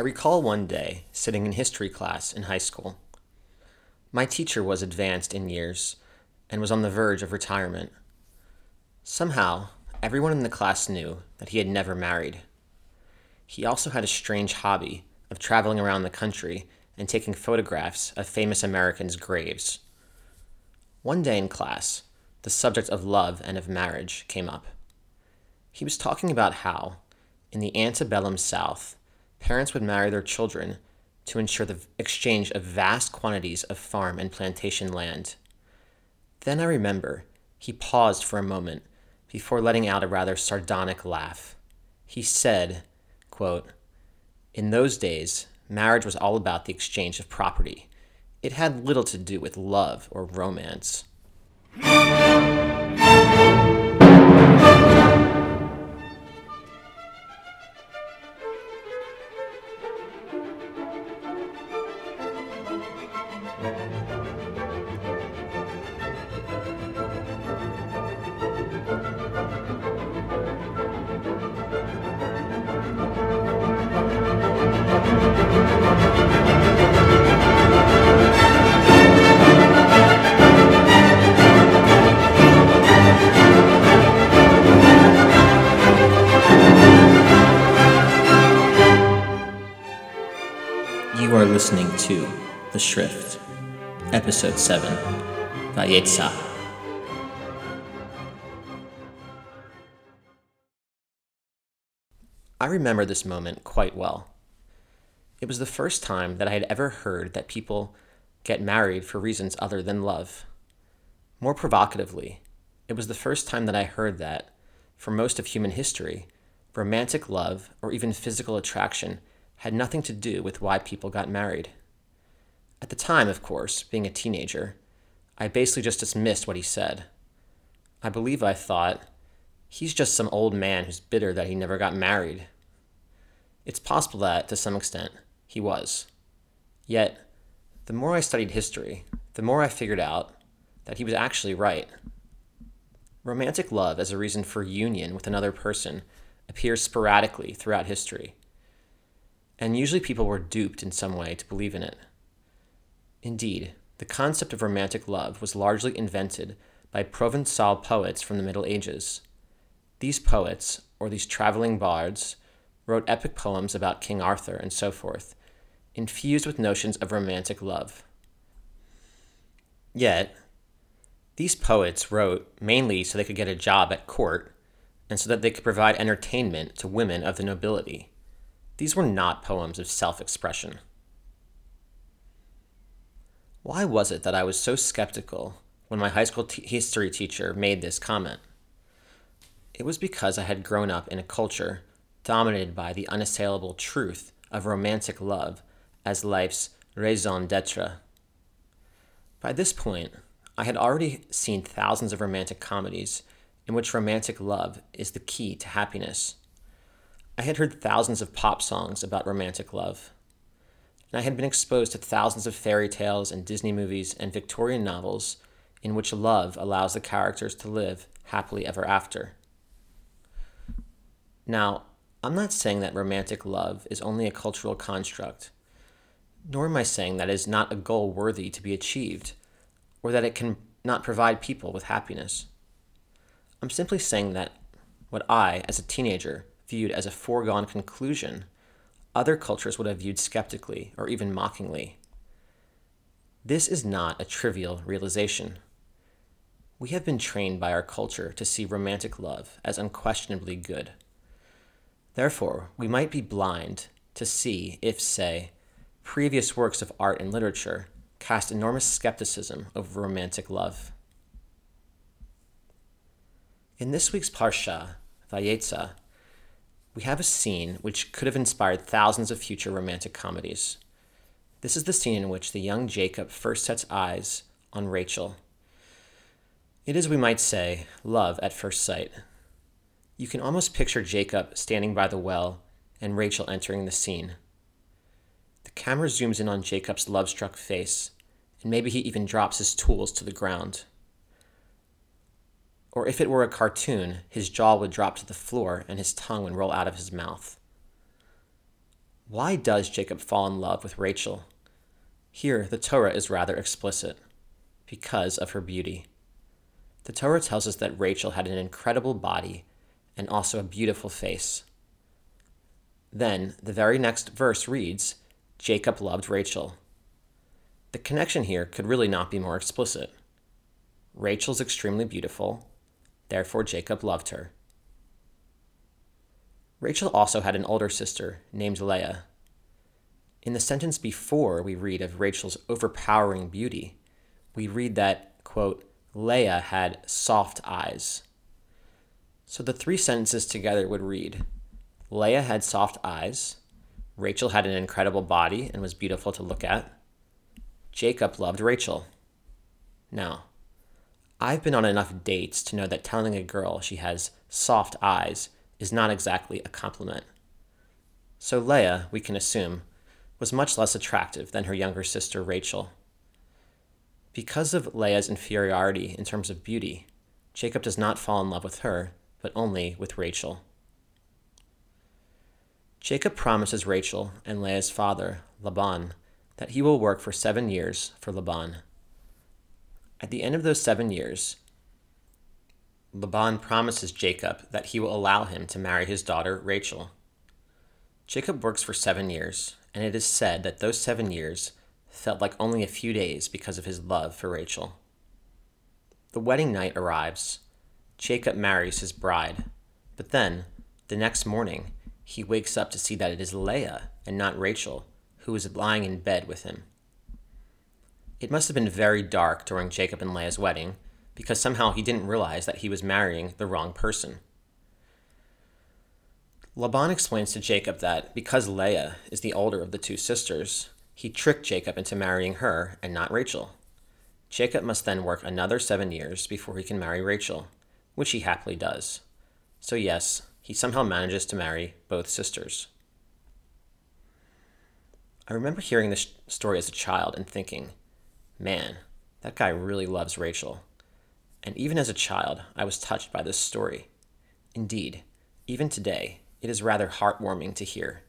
recall one day sitting in history class in high school. My teacher was advanced in years and was on the verge of retirement. Somehow, everyone in the class knew that he had never married. He also had a strange hobby of traveling around the country and taking photographs of famous Americans' graves. One day in class, the subject of love and of marriage came up. He was talking about how, in the antebellum South, parents would marry their children to ensure the exchange of vast quantities of farm and plantation land. Then I remember he paused for a moment before letting out a rather sardonic laugh. He said, quote, In those days, marriage was all about the exchange of property. It had little to do with love or romance. Listening to The Shrift, Episode 7, Vayetza. I remember this moment quite well. It was the first time that I had ever heard that people get married for reasons other than love. More provocatively, it was the first time that I heard that, for most of human history, romantic love or even physical attraction had nothing to do with why people got married. At the time, of course, being a teenager, I basically just dismissed what he said. I believe I thought, he's just some old man who's bitter that he never got married. It's possible that, to some extent, he was. Yet, the more I studied history, the more I figured out that he was actually right. Romantic love as a reason for union with another person appears sporadically throughout history, and usually people were duped in some way to believe in it. Indeed, the concept of romantic love was largely invented by Provençal poets from the Middle Ages. These poets, or these traveling bards, wrote epic poems about King Arthur and so forth, infused with notions of romantic love. Yet, these poets wrote mainly so they could get a job at court and so that they could provide entertainment to women of the nobility. These were not poems of self expression. Why was it that I was so skeptical when my high school t- history teacher made this comment? It was because I had grown up in a culture dominated by the unassailable truth of romantic love as life's raison d'etre. By this point, I had already seen thousands of romantic comedies in which romantic love is the key to happiness. I had heard thousands of pop songs about romantic love. And I had been exposed to thousands of fairy tales and Disney movies and Victorian novels in which love allows the characters to live happily ever after. Now, I'm not saying that romantic love is only a cultural construct, nor am I saying that it is not a goal worthy to be achieved, or that it can not provide people with happiness. I'm simply saying that what I, as a teenager, viewed as a foregone conclusion, other cultures would have viewed skeptically or even mockingly. This is not a trivial realization. We have been trained by our culture to see romantic love as unquestionably good. Therefore, we might be blind to see if, say, previous works of art and literature cast enormous skepticism over romantic love. In this week's Parsha, Vayetza, we have a scene which could have inspired thousands of future romantic comedies. This is the scene in which the young Jacob first sets eyes on Rachel. It is, we might say, love at first sight. You can almost picture Jacob standing by the well and Rachel entering the scene. The camera zooms in on Jacob's love struck face, and maybe he even drops his tools to the ground. Or if it were a cartoon, his jaw would drop to the floor and his tongue would roll out of his mouth. Why does Jacob fall in love with Rachel? Here, the Torah is rather explicit because of her beauty. The Torah tells us that Rachel had an incredible body and also a beautiful face. Then, the very next verse reads Jacob loved Rachel. The connection here could really not be more explicit. Rachel's extremely beautiful, therefore, Jacob loved her. Rachel also had an older sister named Leah. In the sentence before we read of Rachel's overpowering beauty, we read that, quote, Leah had soft eyes. So the three sentences together would read Leah had soft eyes, Rachel had an incredible body and was beautiful to look at, Jacob loved Rachel. Now, I've been on enough dates to know that telling a girl she has soft eyes is not exactly a compliment. So Leah, we can assume, was much less attractive than her younger sister Rachel. Because of Leah's inferiority in terms of beauty, Jacob does not fall in love with her, but only with Rachel. Jacob promises Rachel and Leah's father, Laban, that he will work for seven years for Laban. At the end of those seven years, Laban promises Jacob that he will allow him to marry his daughter Rachel. Jacob works for seven years, and it is said that those seven years felt like only a few days because of his love for Rachel. The wedding night arrives. Jacob marries his bride, but then, the next morning, he wakes up to see that it is Leah and not Rachel who is lying in bed with him. It must have been very dark during Jacob and Leah's wedding because somehow he didn't realize that he was marrying the wrong person. Laban explains to Jacob that because Leah is the older of the two sisters, he tricked Jacob into marrying her and not Rachel. Jacob must then work another seven years before he can marry Rachel, which he happily does. So, yes, he somehow manages to marry both sisters. I remember hearing this story as a child and thinking, man, that guy really loves Rachel. And even as a child, I was touched by this story. Indeed, even today, it is rather heartwarming to hear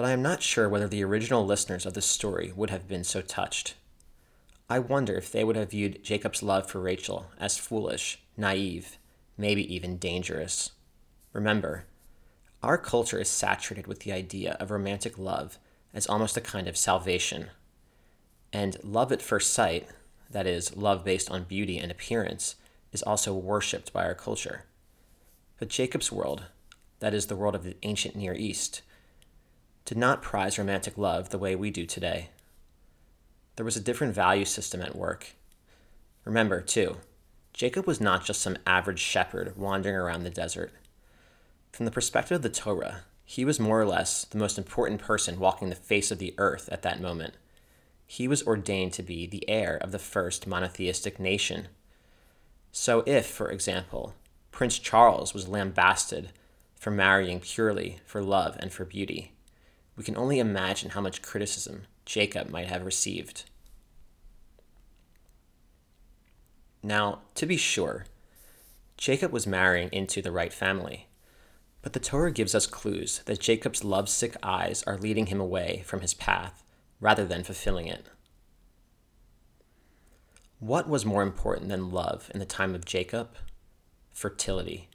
but I am not sure whether the original listeners of this story would have been so touched. I wonder if they would have viewed Jacob's love for Rachel as foolish, naive, maybe even dangerous. Remember, our culture is saturated with the idea of romantic love as almost a kind of salvation. And love at first sight, that is, love based on beauty and appearance, is also worshipped by our culture. But Jacob's world, that is, the world of the ancient Near East, did not prize romantic love the way we do today. There was a different value system at work. Remember, too, Jacob was not just some average shepherd wandering around the desert. From the perspective of the Torah, he was more or less the most important person walking the face of the earth at that moment. He was ordained to be the heir of the first monotheistic nation. So, if, for example, Prince Charles was lambasted for marrying purely for love and for beauty, we can only imagine how much criticism Jacob might have received. Now, to be sure, Jacob was marrying into the right family, but the Torah gives us clues that Jacob's lovesick eyes are leading him away from his path rather than fulfilling it. What was more important than love in the time of Jacob? Fertility.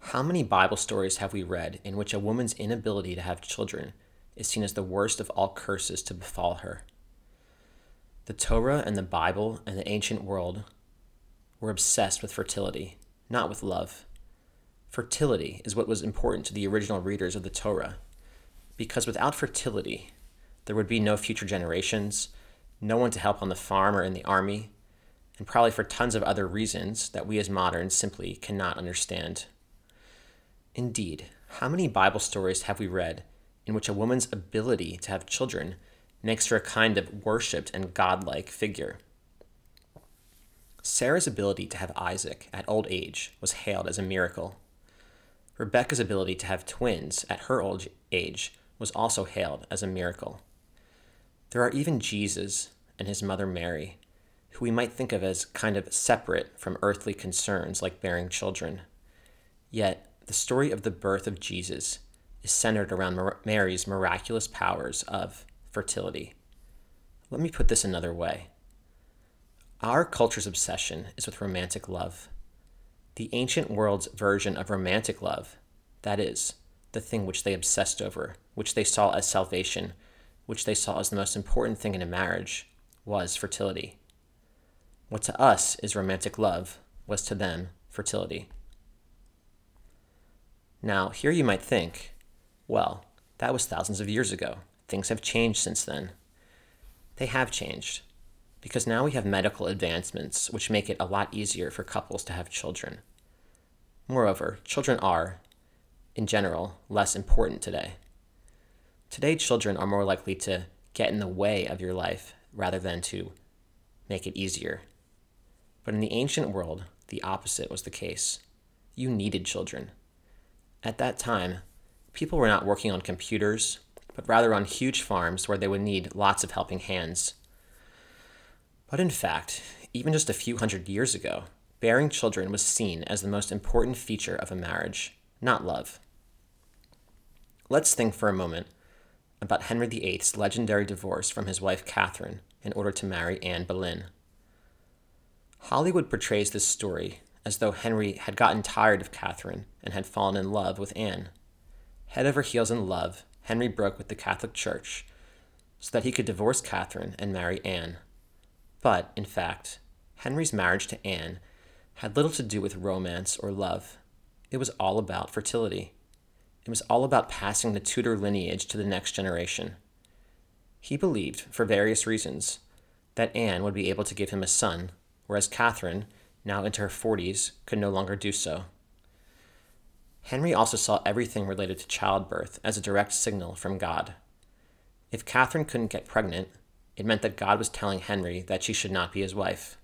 How many Bible stories have we read in which a woman's inability to have children is seen as the worst of all curses to befall her? The Torah and the Bible and the ancient world were obsessed with fertility, not with love. Fertility is what was important to the original readers of the Torah, because without fertility, there would be no future generations, no one to help on the farm or in the army, and probably for tons of other reasons that we as moderns simply cannot understand. Indeed, how many Bible stories have we read in which a woman's ability to have children makes her a kind of worshipped and godlike figure? Sarah's ability to have Isaac at old age was hailed as a miracle. Rebecca's ability to have twins at her old age was also hailed as a miracle. There are even Jesus and his mother Mary, who we might think of as kind of separate from earthly concerns like bearing children. Yet, the story of the birth of Jesus is centered around Mary's miraculous powers of fertility. Let me put this another way. Our culture's obsession is with romantic love. The ancient world's version of romantic love, that is, the thing which they obsessed over, which they saw as salvation, which they saw as the most important thing in a marriage, was fertility. What to us is romantic love was to them fertility. Now, here you might think, well, that was thousands of years ago. Things have changed since then. They have changed, because now we have medical advancements which make it a lot easier for couples to have children. Moreover, children are, in general, less important today. Today, children are more likely to get in the way of your life rather than to make it easier. But in the ancient world, the opposite was the case. You needed children. At that time, people were not working on computers, but rather on huge farms where they would need lots of helping hands. But in fact, even just a few hundred years ago, bearing children was seen as the most important feature of a marriage, not love. Let's think for a moment about Henry VIII's legendary divorce from his wife Catherine in order to marry Anne Boleyn. Hollywood portrays this story as though Henry had gotten tired of Catherine and had fallen in love with Anne. Head over heels in love, Henry broke with the Catholic Church so that he could divorce Catherine and marry Anne. But, in fact, Henry's marriage to Anne had little to do with romance or love. It was all about fertility. It was all about passing the Tudor lineage to the next generation. He believed, for various reasons, that Anne would be able to give him a son, whereas Catherine now into her 40s, could no longer do so. Henry also saw everything related to childbirth as a direct signal from God. If Catherine couldn't get pregnant, it meant that God was telling Henry that she should not be his wife.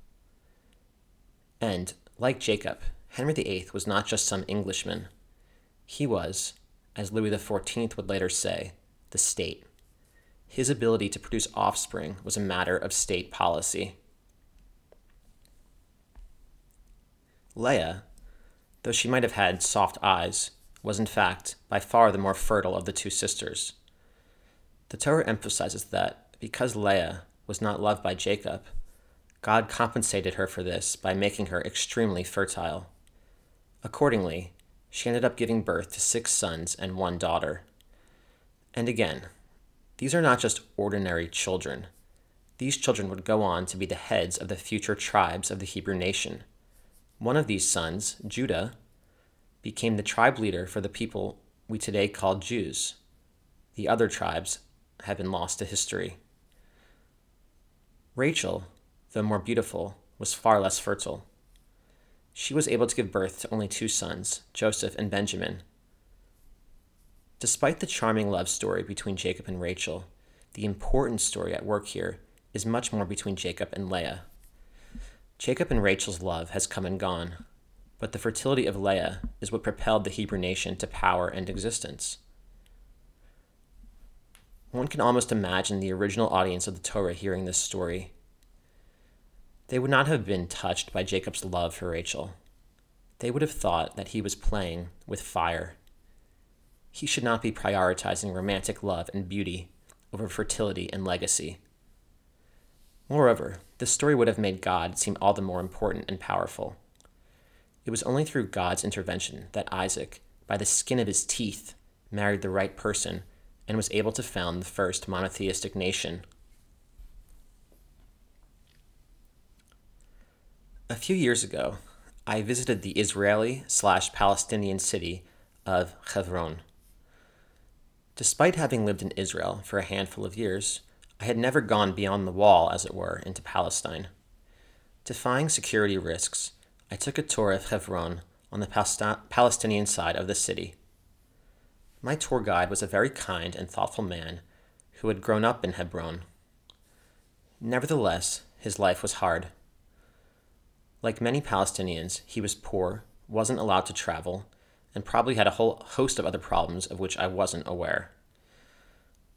And, like Jacob, Henry VIII was not just some Englishman. He was, as Louis XIV would later say, the state. His ability to produce offspring was a matter of state policy. Leah, though she might have had soft eyes, was in fact by far the more fertile of the two sisters. The Torah emphasizes that because Leah was not loved by Jacob, God compensated her for this by making her extremely fertile. Accordingly, she ended up giving birth to six sons and one daughter. And again, these are not just ordinary children. These children would go on to be the heads of the future tribes of the Hebrew nation. One of these sons, Judah, became the tribe leader for the people we today call Jews. The other tribes have been lost to history. Rachel, though more beautiful, was far less fertile. She was able to give birth to only two sons, Joseph and Benjamin. Despite the charming love story between Jacob and Rachel, the important story at work here is much more between Jacob and Leah. Jacob and Rachel's love has come and gone, but the fertility of Leah is what propelled the Hebrew nation to power and existence. One can almost imagine the original audience of the Torah hearing this story. They would not have been touched by Jacob's love for Rachel. They would have thought that he was playing with fire. He should not be prioritizing romantic love and beauty over fertility and legacy. Moreover, this story would have made God seem all the more important and powerful. It was only through God's intervention that Isaac, by the skin of his teeth, married the right person and was able to found the first monotheistic nation. A few years ago, I visited the Israeli slash Palestinian city of Hebron. Despite having lived in Israel for a handful of years, I had never gone beyond the wall, as it were, into Palestine. Defying security risks, I took a tour of Hebron on the Palestinian side of the city. My tour guide was a very kind and thoughtful man who had grown up in Hebron. Nevertheless, his life was hard. Like many Palestinians, he was poor, wasn't allowed to travel, and probably had a whole host of other problems of which I wasn't aware.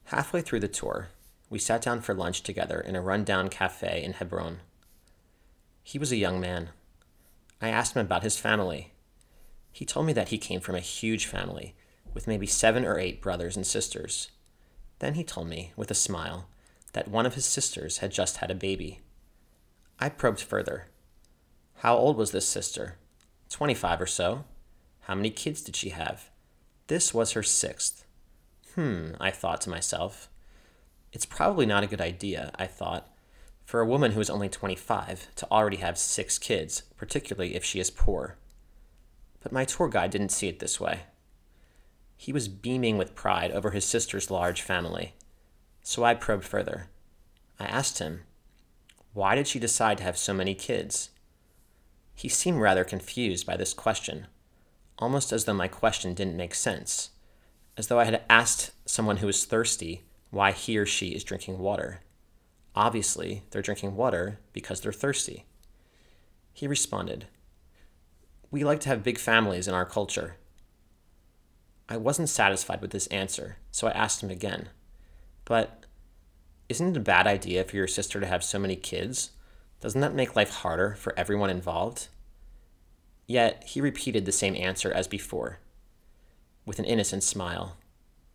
Halfway through the tour, we sat down for lunch together in a rundown cafe in Hebron. He was a young man. I asked him about his family. He told me that he came from a huge family, with maybe seven or eight brothers and sisters. Then he told me, with a smile, that one of his sisters had just had a baby. I probed further. How old was this sister? Twenty five or so. How many kids did she have? This was her sixth. Hmm, I thought to myself. It's probably not a good idea, I thought, for a woman who is only 25 to already have six kids, particularly if she is poor. But my tour guide didn't see it this way. He was beaming with pride over his sister's large family. So I probed further. I asked him, Why did she decide to have so many kids? He seemed rather confused by this question, almost as though my question didn't make sense, as though I had asked someone who was thirsty why he or she is drinking water. Obviously, they're drinking water because they're thirsty. He responded, We like to have big families in our culture. I wasn't satisfied with this answer, so I asked him again, But isn't it a bad idea for your sister to have so many kids? Doesn't that make life harder for everyone involved? Yet he repeated the same answer as before, with an innocent smile.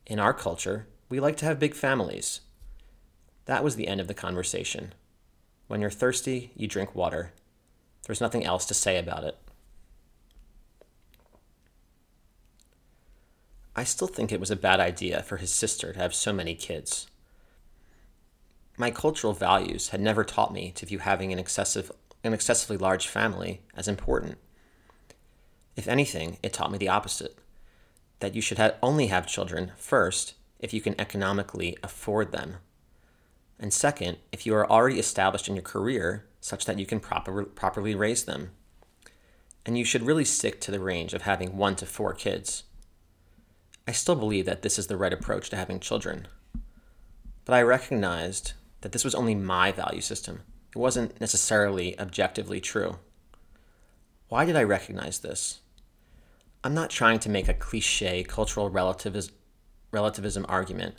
In our culture, we like to have big families. That was the end of the conversation. When you're thirsty, you drink water. There's nothing else to say about it. I still think it was a bad idea for his sister to have so many kids. My cultural values had never taught me to view having an, excessive, an excessively large family as important. If anything, it taught me the opposite that you should only have children, first, if you can economically afford them. And second, if you are already established in your career such that you can proper, properly raise them. And you should really stick to the range of having one to four kids. I still believe that this is the right approach to having children. But I recognized that this was only my value system. It wasn't necessarily objectively true. Why did I recognize this? I'm not trying to make a cliche cultural relativism, relativism argument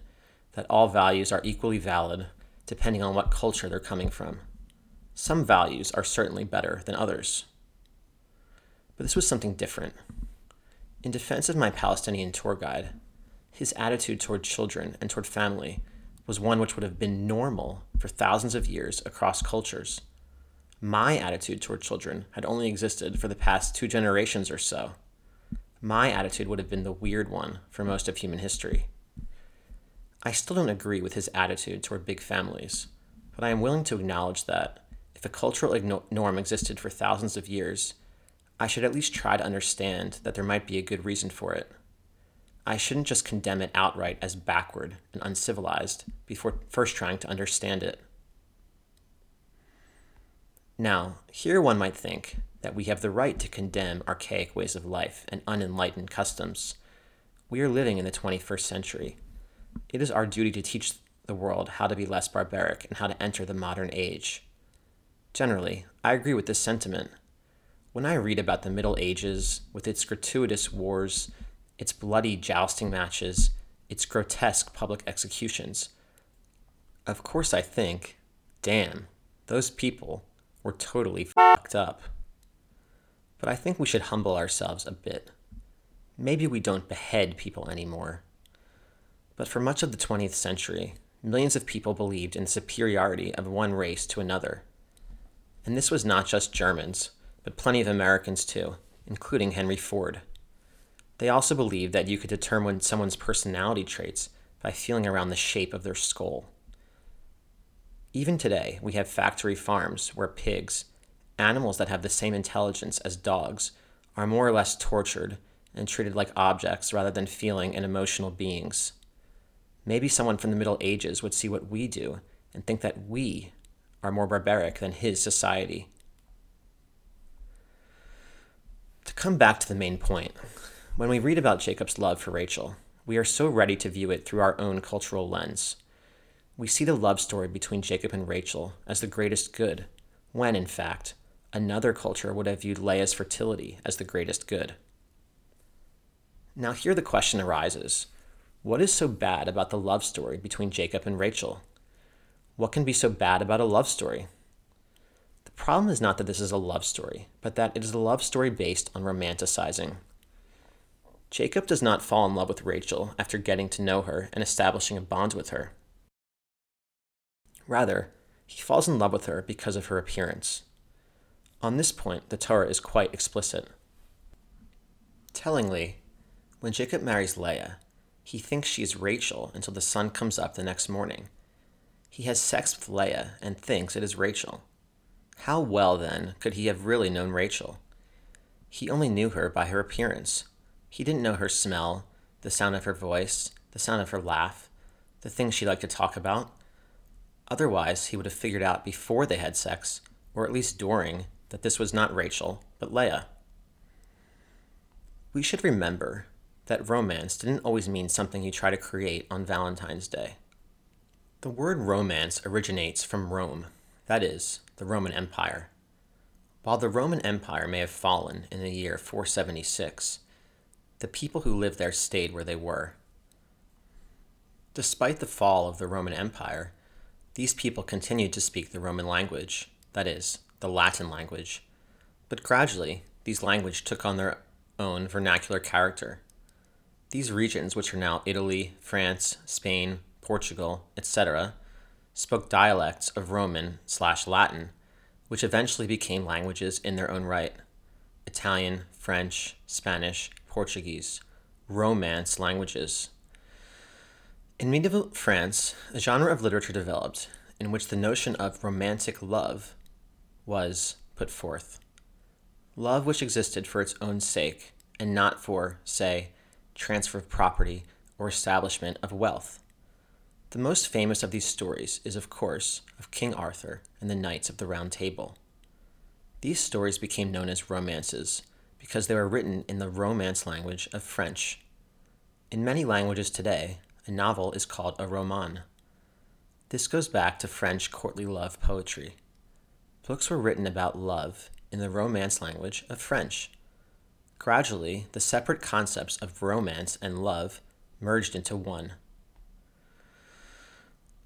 that all values are equally valid depending on what culture they're coming from. Some values are certainly better than others. But this was something different. In defense of my Palestinian tour guide, his attitude toward children and toward family was one which would have been normal for thousands of years across cultures. My attitude toward children had only existed for the past two generations or so my attitude would have been the weird one for most of human history. I still don't agree with his attitude toward big families, but I am willing to acknowledge that if a cultural norm existed for thousands of years, I should at least try to understand that there might be a good reason for it. I shouldn't just condemn it outright as backward and uncivilized before first trying to understand it. Now, here one might think that we have the right to condemn archaic ways of life and unenlightened customs. We are living in the 21st century. It is our duty to teach the world how to be less barbaric and how to enter the modern age. Generally, I agree with this sentiment. When I read about the Middle Ages, with its gratuitous wars, its bloody jousting matches, its grotesque public executions, of course I think, damn, those people were totally fucked up. But I think we should humble ourselves a bit. Maybe we don't behead people anymore. But for much of the 20th century, millions of people believed in the superiority of one race to another. And this was not just Germans, but plenty of Americans too, including Henry Ford. They also believed that you could determine someone's personality traits by feeling around the shape of their skull. Even today, we have factory farms where pigs, animals that have the same intelligence as dogs are more or less tortured and treated like objects rather than feeling and emotional beings. Maybe someone from the Middle Ages would see what we do and think that we are more barbaric than his society. To come back to the main point, when we read about Jacob's love for Rachel, we are so ready to view it through our own cultural lens. We see the love story between Jacob and Rachel as the greatest good, when, in fact, another culture would have viewed Leah's fertility as the greatest good. Now, here the question arises what is so bad about the love story between Jacob and Rachel? What can be so bad about a love story? The problem is not that this is a love story, but that it is a love story based on romanticizing. Jacob does not fall in love with Rachel after getting to know her and establishing a bond with her. Rather, he falls in love with her because of her appearance. On this point, the Torah is quite explicit. Tellingly, when Jacob marries Leah, he thinks she is Rachel until the sun comes up the next morning. He has sex with Leah and thinks it is Rachel. How well, then, could he have really known Rachel? He only knew her by her appearance. He didn't know her smell, the sound of her voice, the sound of her laugh, the things she liked to talk about. Otherwise, he would have figured out before they had sex, or at least during, that this was not Rachel, but Leah. We should remember that romance didn't always mean something you try to create on Valentine's Day. The word romance originates from Rome, that is, the Roman Empire. While the Roman Empire may have fallen in the year 476, the people who lived there stayed where they were. Despite the fall of the Roman Empire, these people continued to speak the Roman language, that is, the Latin language, but gradually these languages took on their own vernacular character. These regions, which are now Italy, France, Spain, Portugal, etc., spoke dialects of Roman slash Latin, which eventually became languages in their own right Italian, French, Spanish, Portuguese, Romance languages. In medieval France, a genre of literature developed in which the notion of romantic love was put forth. Love which existed for its own sake and not for, say, transfer of property or establishment of wealth. The most famous of these stories is, of course, of King Arthur and the Knights of the Round Table. These stories became known as romances because they were written in the Romance language of French. In many languages today, a novel is called a roman. This goes back to French courtly love poetry. Books were written about love in the Romance language of French. Gradually, the separate concepts of romance and love merged into one.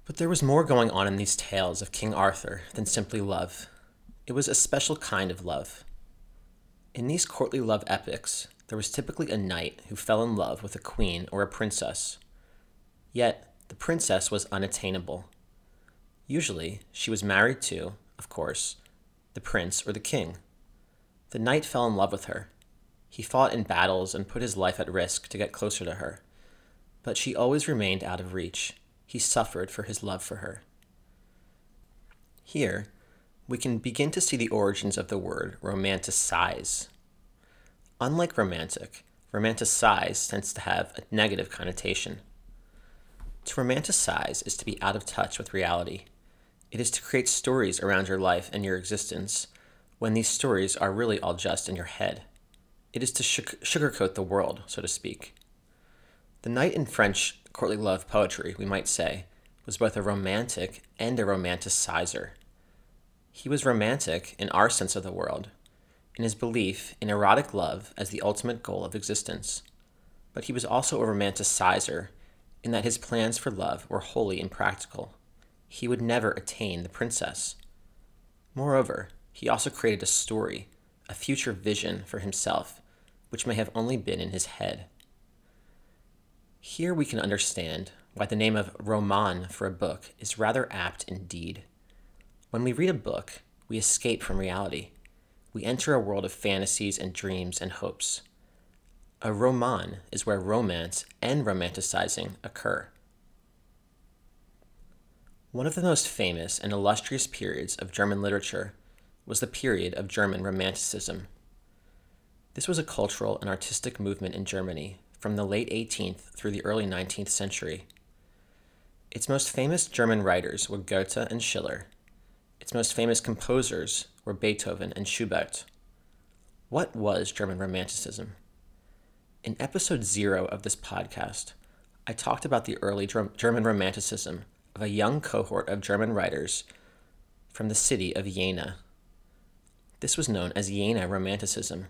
But there was more going on in these tales of King Arthur than simply love. It was a special kind of love. In these courtly love epics, there was typically a knight who fell in love with a queen or a princess. Yet, the princess was unattainable. Usually, she was married to, of course, the prince or the king. The knight fell in love with her. He fought in battles and put his life at risk to get closer to her. But she always remained out of reach he suffered for his love for her. Here, we can begin to see the origins of the word romanticize. Unlike romantic, romanticize tends to have a negative connotation. To romanticize is to be out of touch with reality. It is to create stories around your life and your existence when these stories are really all just in your head. It is to sugarcoat the world, so to speak. The knight in French courtly love poetry, we might say, was both a romantic and a romanticizer. He was romantic in our sense of the world, in his belief in erotic love as the ultimate goal of existence. But he was also a romanticizer in that his plans for love were wholly impractical. He would never attain the princess. Moreover, he also created a story, a future vision for himself, which may have only been in his head. Here we can understand why the name of roman for a book is rather apt indeed. When we read a book, we escape from reality. We enter a world of fantasies and dreams and hopes. A roman is where romance and romanticizing occur. One of the most famous and illustrious periods of German literature was the period of German Romanticism. This was a cultural and artistic movement in Germany from the late 18th through the early 19th century. Its most famous German writers were Goethe and Schiller. Its most famous composers were Beethoven and Schubert. What was German Romanticism? In episode zero of this podcast, I talked about the early German Romanticism of a young cohort of German writers from the city of Jena. This was known as Jena Romanticism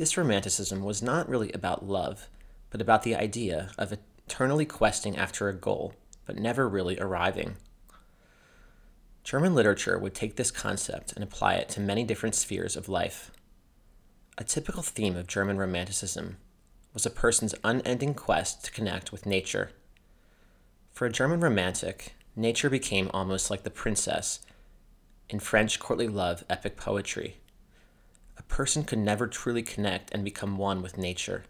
this romanticism was not really about love, but about the idea of eternally questing after a goal, but never really arriving. German literature would take this concept and apply it to many different spheres of life. A typical theme of German Romanticism was a person's unending quest to connect with nature. For a German romantic, nature became almost like the princess in French courtly love epic poetry. A person could never truly connect and become one with nature,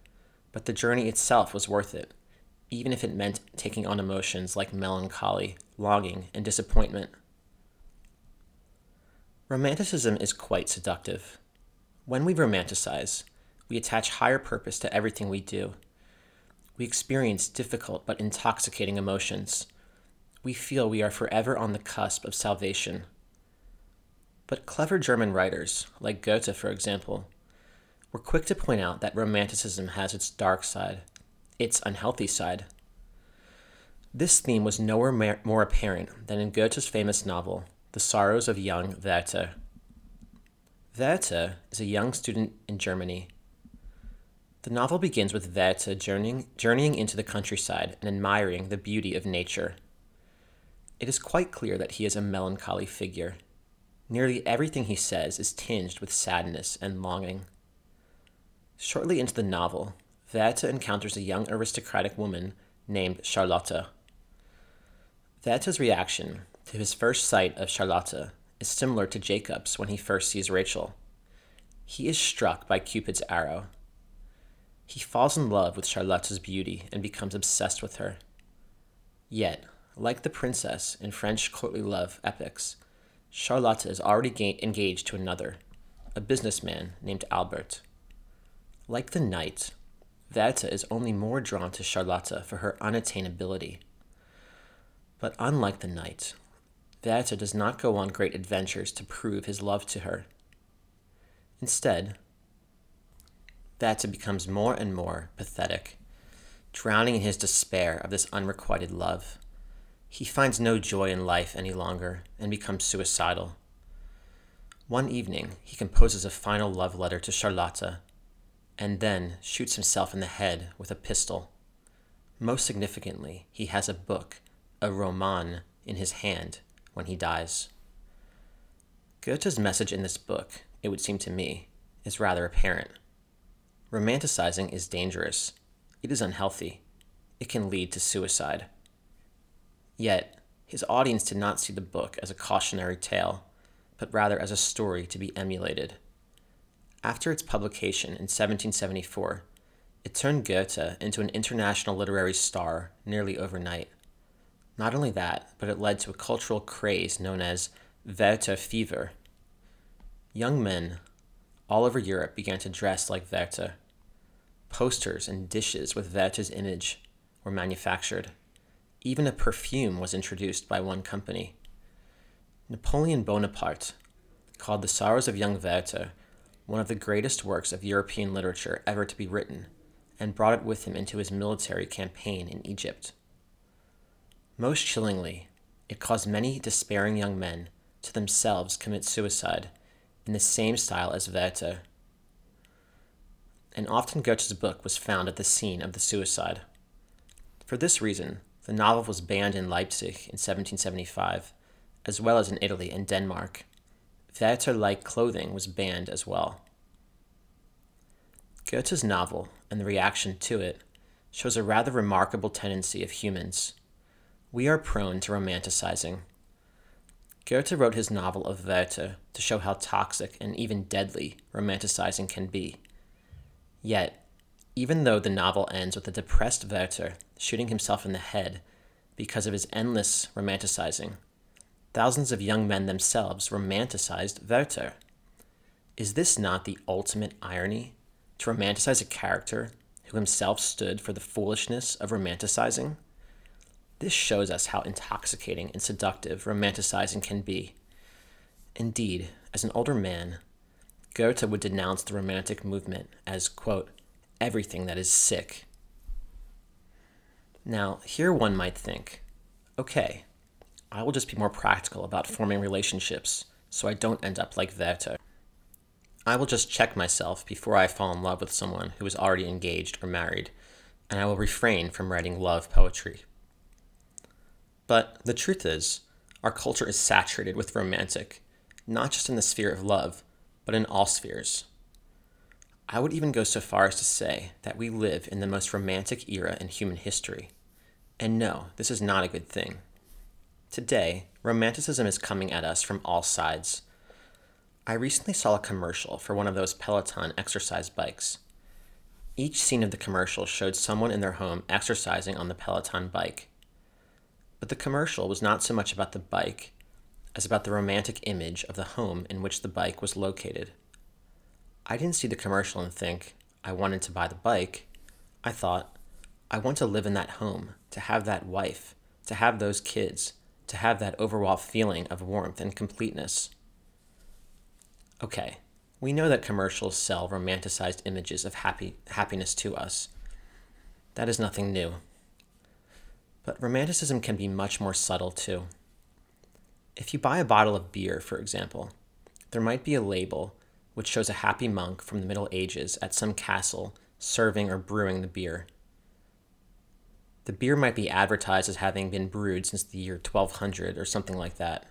but the journey itself was worth it, even if it meant taking on emotions like melancholy, longing, and disappointment. Romanticism is quite seductive. When we romanticize, we attach higher purpose to everything we do. We experience difficult but intoxicating emotions. We feel we are forever on the cusp of salvation. But clever German writers, like Goethe, for example, were quick to point out that romanticism has its dark side, its unhealthy side. This theme was nowhere more apparent than in Goethe's famous novel, The Sorrows of Young Werther. Werther is a young student in Germany. The novel begins with Werther journeying, journeying into the countryside and admiring the beauty of nature. It is quite clear that he is a melancholy figure. Nearly everything he says is tinged with sadness and longing. Shortly into the novel, Werther encounters a young aristocratic woman named Charlotte. Werther's reaction his first sight of Charlotta is similar to Jacob's when he first sees Rachel. He is struck by Cupid's arrow. He falls in love with Charlotta's beauty and becomes obsessed with her. Yet, like the princess in French courtly love epics, Charlotta is already ga- engaged to another, a businessman named Albert. Like the knight, Werther is only more drawn to Charlotta for her unattainability. But unlike the knight, Werther does not go on great adventures to prove his love to her. Instead, Werther becomes more and more pathetic, drowning in his despair of this unrequited love. He finds no joy in life any longer and becomes suicidal. One evening, he composes a final love letter to Charlotta and then shoots himself in the head with a pistol. Most significantly, he has a book, a roman, in his hand when he dies. Goethe's message in this book, it would seem to me, is rather apparent. Romanticizing is dangerous. It is unhealthy. It can lead to suicide. Yet, his audience did not see the book as a cautionary tale, but rather as a story to be emulated. After its publication in 1774, it turned Goethe into an international literary star nearly overnight. Not only that, but it led to a cultural craze known as Werther fever. Young men all over Europe began to dress like Werther. Posters and dishes with Werther's image were manufactured. Even a perfume was introduced by one company. Napoleon Bonaparte called The Sorrows of Young Werther one of the greatest works of European literature ever to be written, and brought it with him into his military campaign in Egypt. Most chillingly, it caused many despairing young men to themselves commit suicide in the same style as Werther. And often Goethe's book was found at the scene of the suicide. For this reason, the novel was banned in Leipzig in 1775, as well as in Italy and Denmark. Werther like clothing was banned as well. Goethe's novel and the reaction to it shows a rather remarkable tendency of humans. We are prone to romanticizing. Goethe wrote his novel of Werther to show how toxic and even deadly romanticizing can be. Yet, even though the novel ends with a depressed Werther shooting himself in the head because of his endless romanticizing, thousands of young men themselves romanticized Werther. Is this not the ultimate irony? To romanticize a character who himself stood for the foolishness of romanticizing? This shows us how intoxicating and seductive romanticizing can be. Indeed, as an older man, Goethe would denounce the Romantic movement as, quote, everything that is sick. Now, here one might think, okay, I will just be more practical about forming relationships so I don't end up like Werther. I will just check myself before I fall in love with someone who is already engaged or married, and I will refrain from writing love poetry. But the truth is, our culture is saturated with romantic, not just in the sphere of love, but in all spheres. I would even go so far as to say that we live in the most romantic era in human history. And no, this is not a good thing. Today, romanticism is coming at us from all sides. I recently saw a commercial for one of those Peloton exercise bikes. Each scene of the commercial showed someone in their home exercising on the Peloton bike. But the commercial was not so much about the bike as about the romantic image of the home in which the bike was located. I didn't see the commercial and think, I wanted to buy the bike. I thought, I want to live in that home, to have that wife, to have those kids, to have that overall feeling of warmth and completeness. Okay, we know that commercials sell romanticized images of happy, happiness to us. That is nothing new. But romanticism can be much more subtle too. If you buy a bottle of beer, for example, there might be a label which shows a happy monk from the Middle Ages at some castle serving or brewing the beer. The beer might be advertised as having been brewed since the year 1200 or something like that.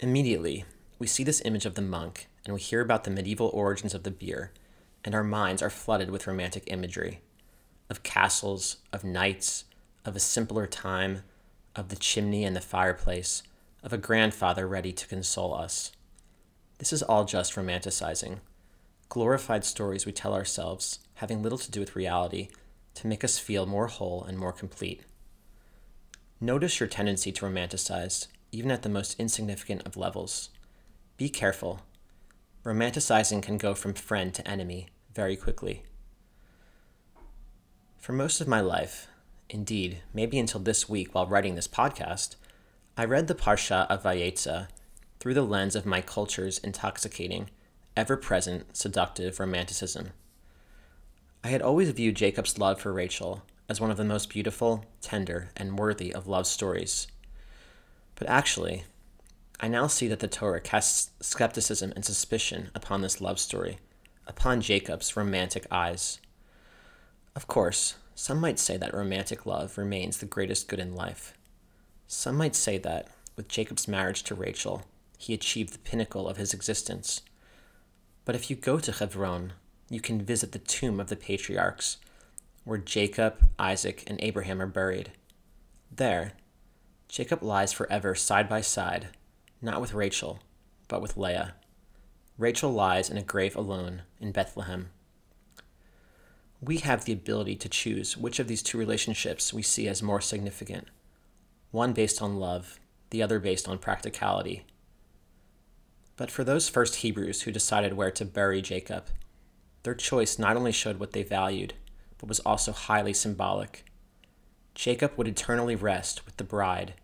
Immediately, we see this image of the monk and we hear about the medieval origins of the beer, and our minds are flooded with romantic imagery of castles, of knights, of a simpler time, of the chimney and the fireplace, of a grandfather ready to console us. This is all just romanticizing. Glorified stories we tell ourselves, having little to do with reality, to make us feel more whole and more complete. Notice your tendency to romanticize, even at the most insignificant of levels. Be careful. Romanticizing can go from friend to enemy very quickly. For most of my life, indeed, maybe until this week while writing this podcast, I read the Parsha of Vayetza through the lens of my culture's intoxicating, ever present, seductive romanticism. I had always viewed Jacob's love for Rachel as one of the most beautiful, tender, and worthy of love stories. But actually, I now see that the Torah casts skepticism and suspicion upon this love story, upon Jacob's romantic eyes. Of course, some might say that romantic love remains the greatest good in life. Some might say that, with Jacob's marriage to Rachel, he achieved the pinnacle of his existence. But if you go to Hebron, you can visit the tomb of the patriarchs, where Jacob, Isaac, and Abraham are buried. There, Jacob lies forever side by side, not with Rachel, but with Leah. Rachel lies in a grave alone in Bethlehem. We have the ability to choose which of these two relationships we see as more significant one based on love, the other based on practicality. But for those first Hebrews who decided where to bury Jacob, their choice not only showed what they valued, but was also highly symbolic. Jacob would eternally rest with the bride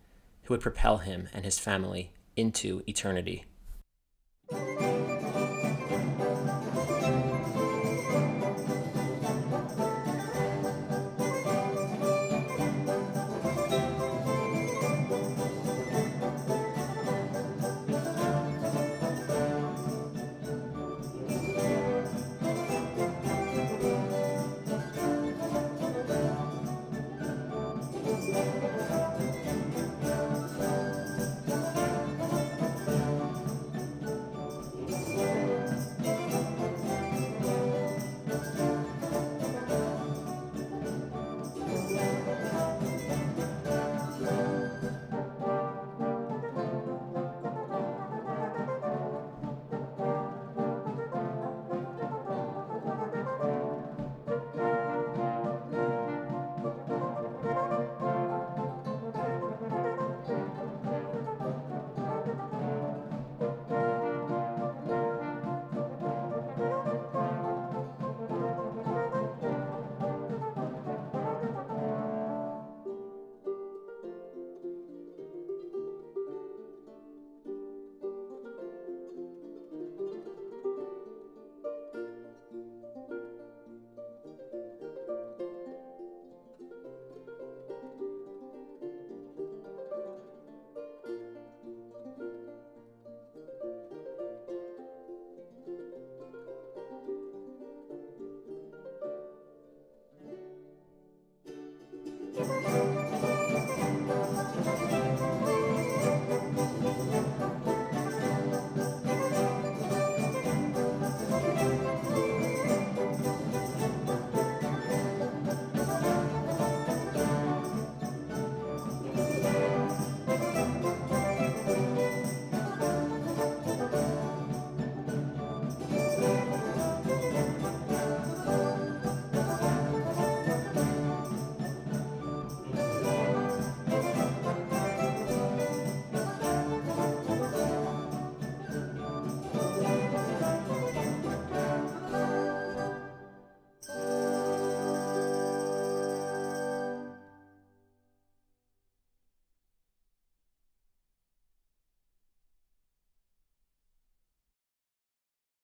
who would propel him and his family into eternity.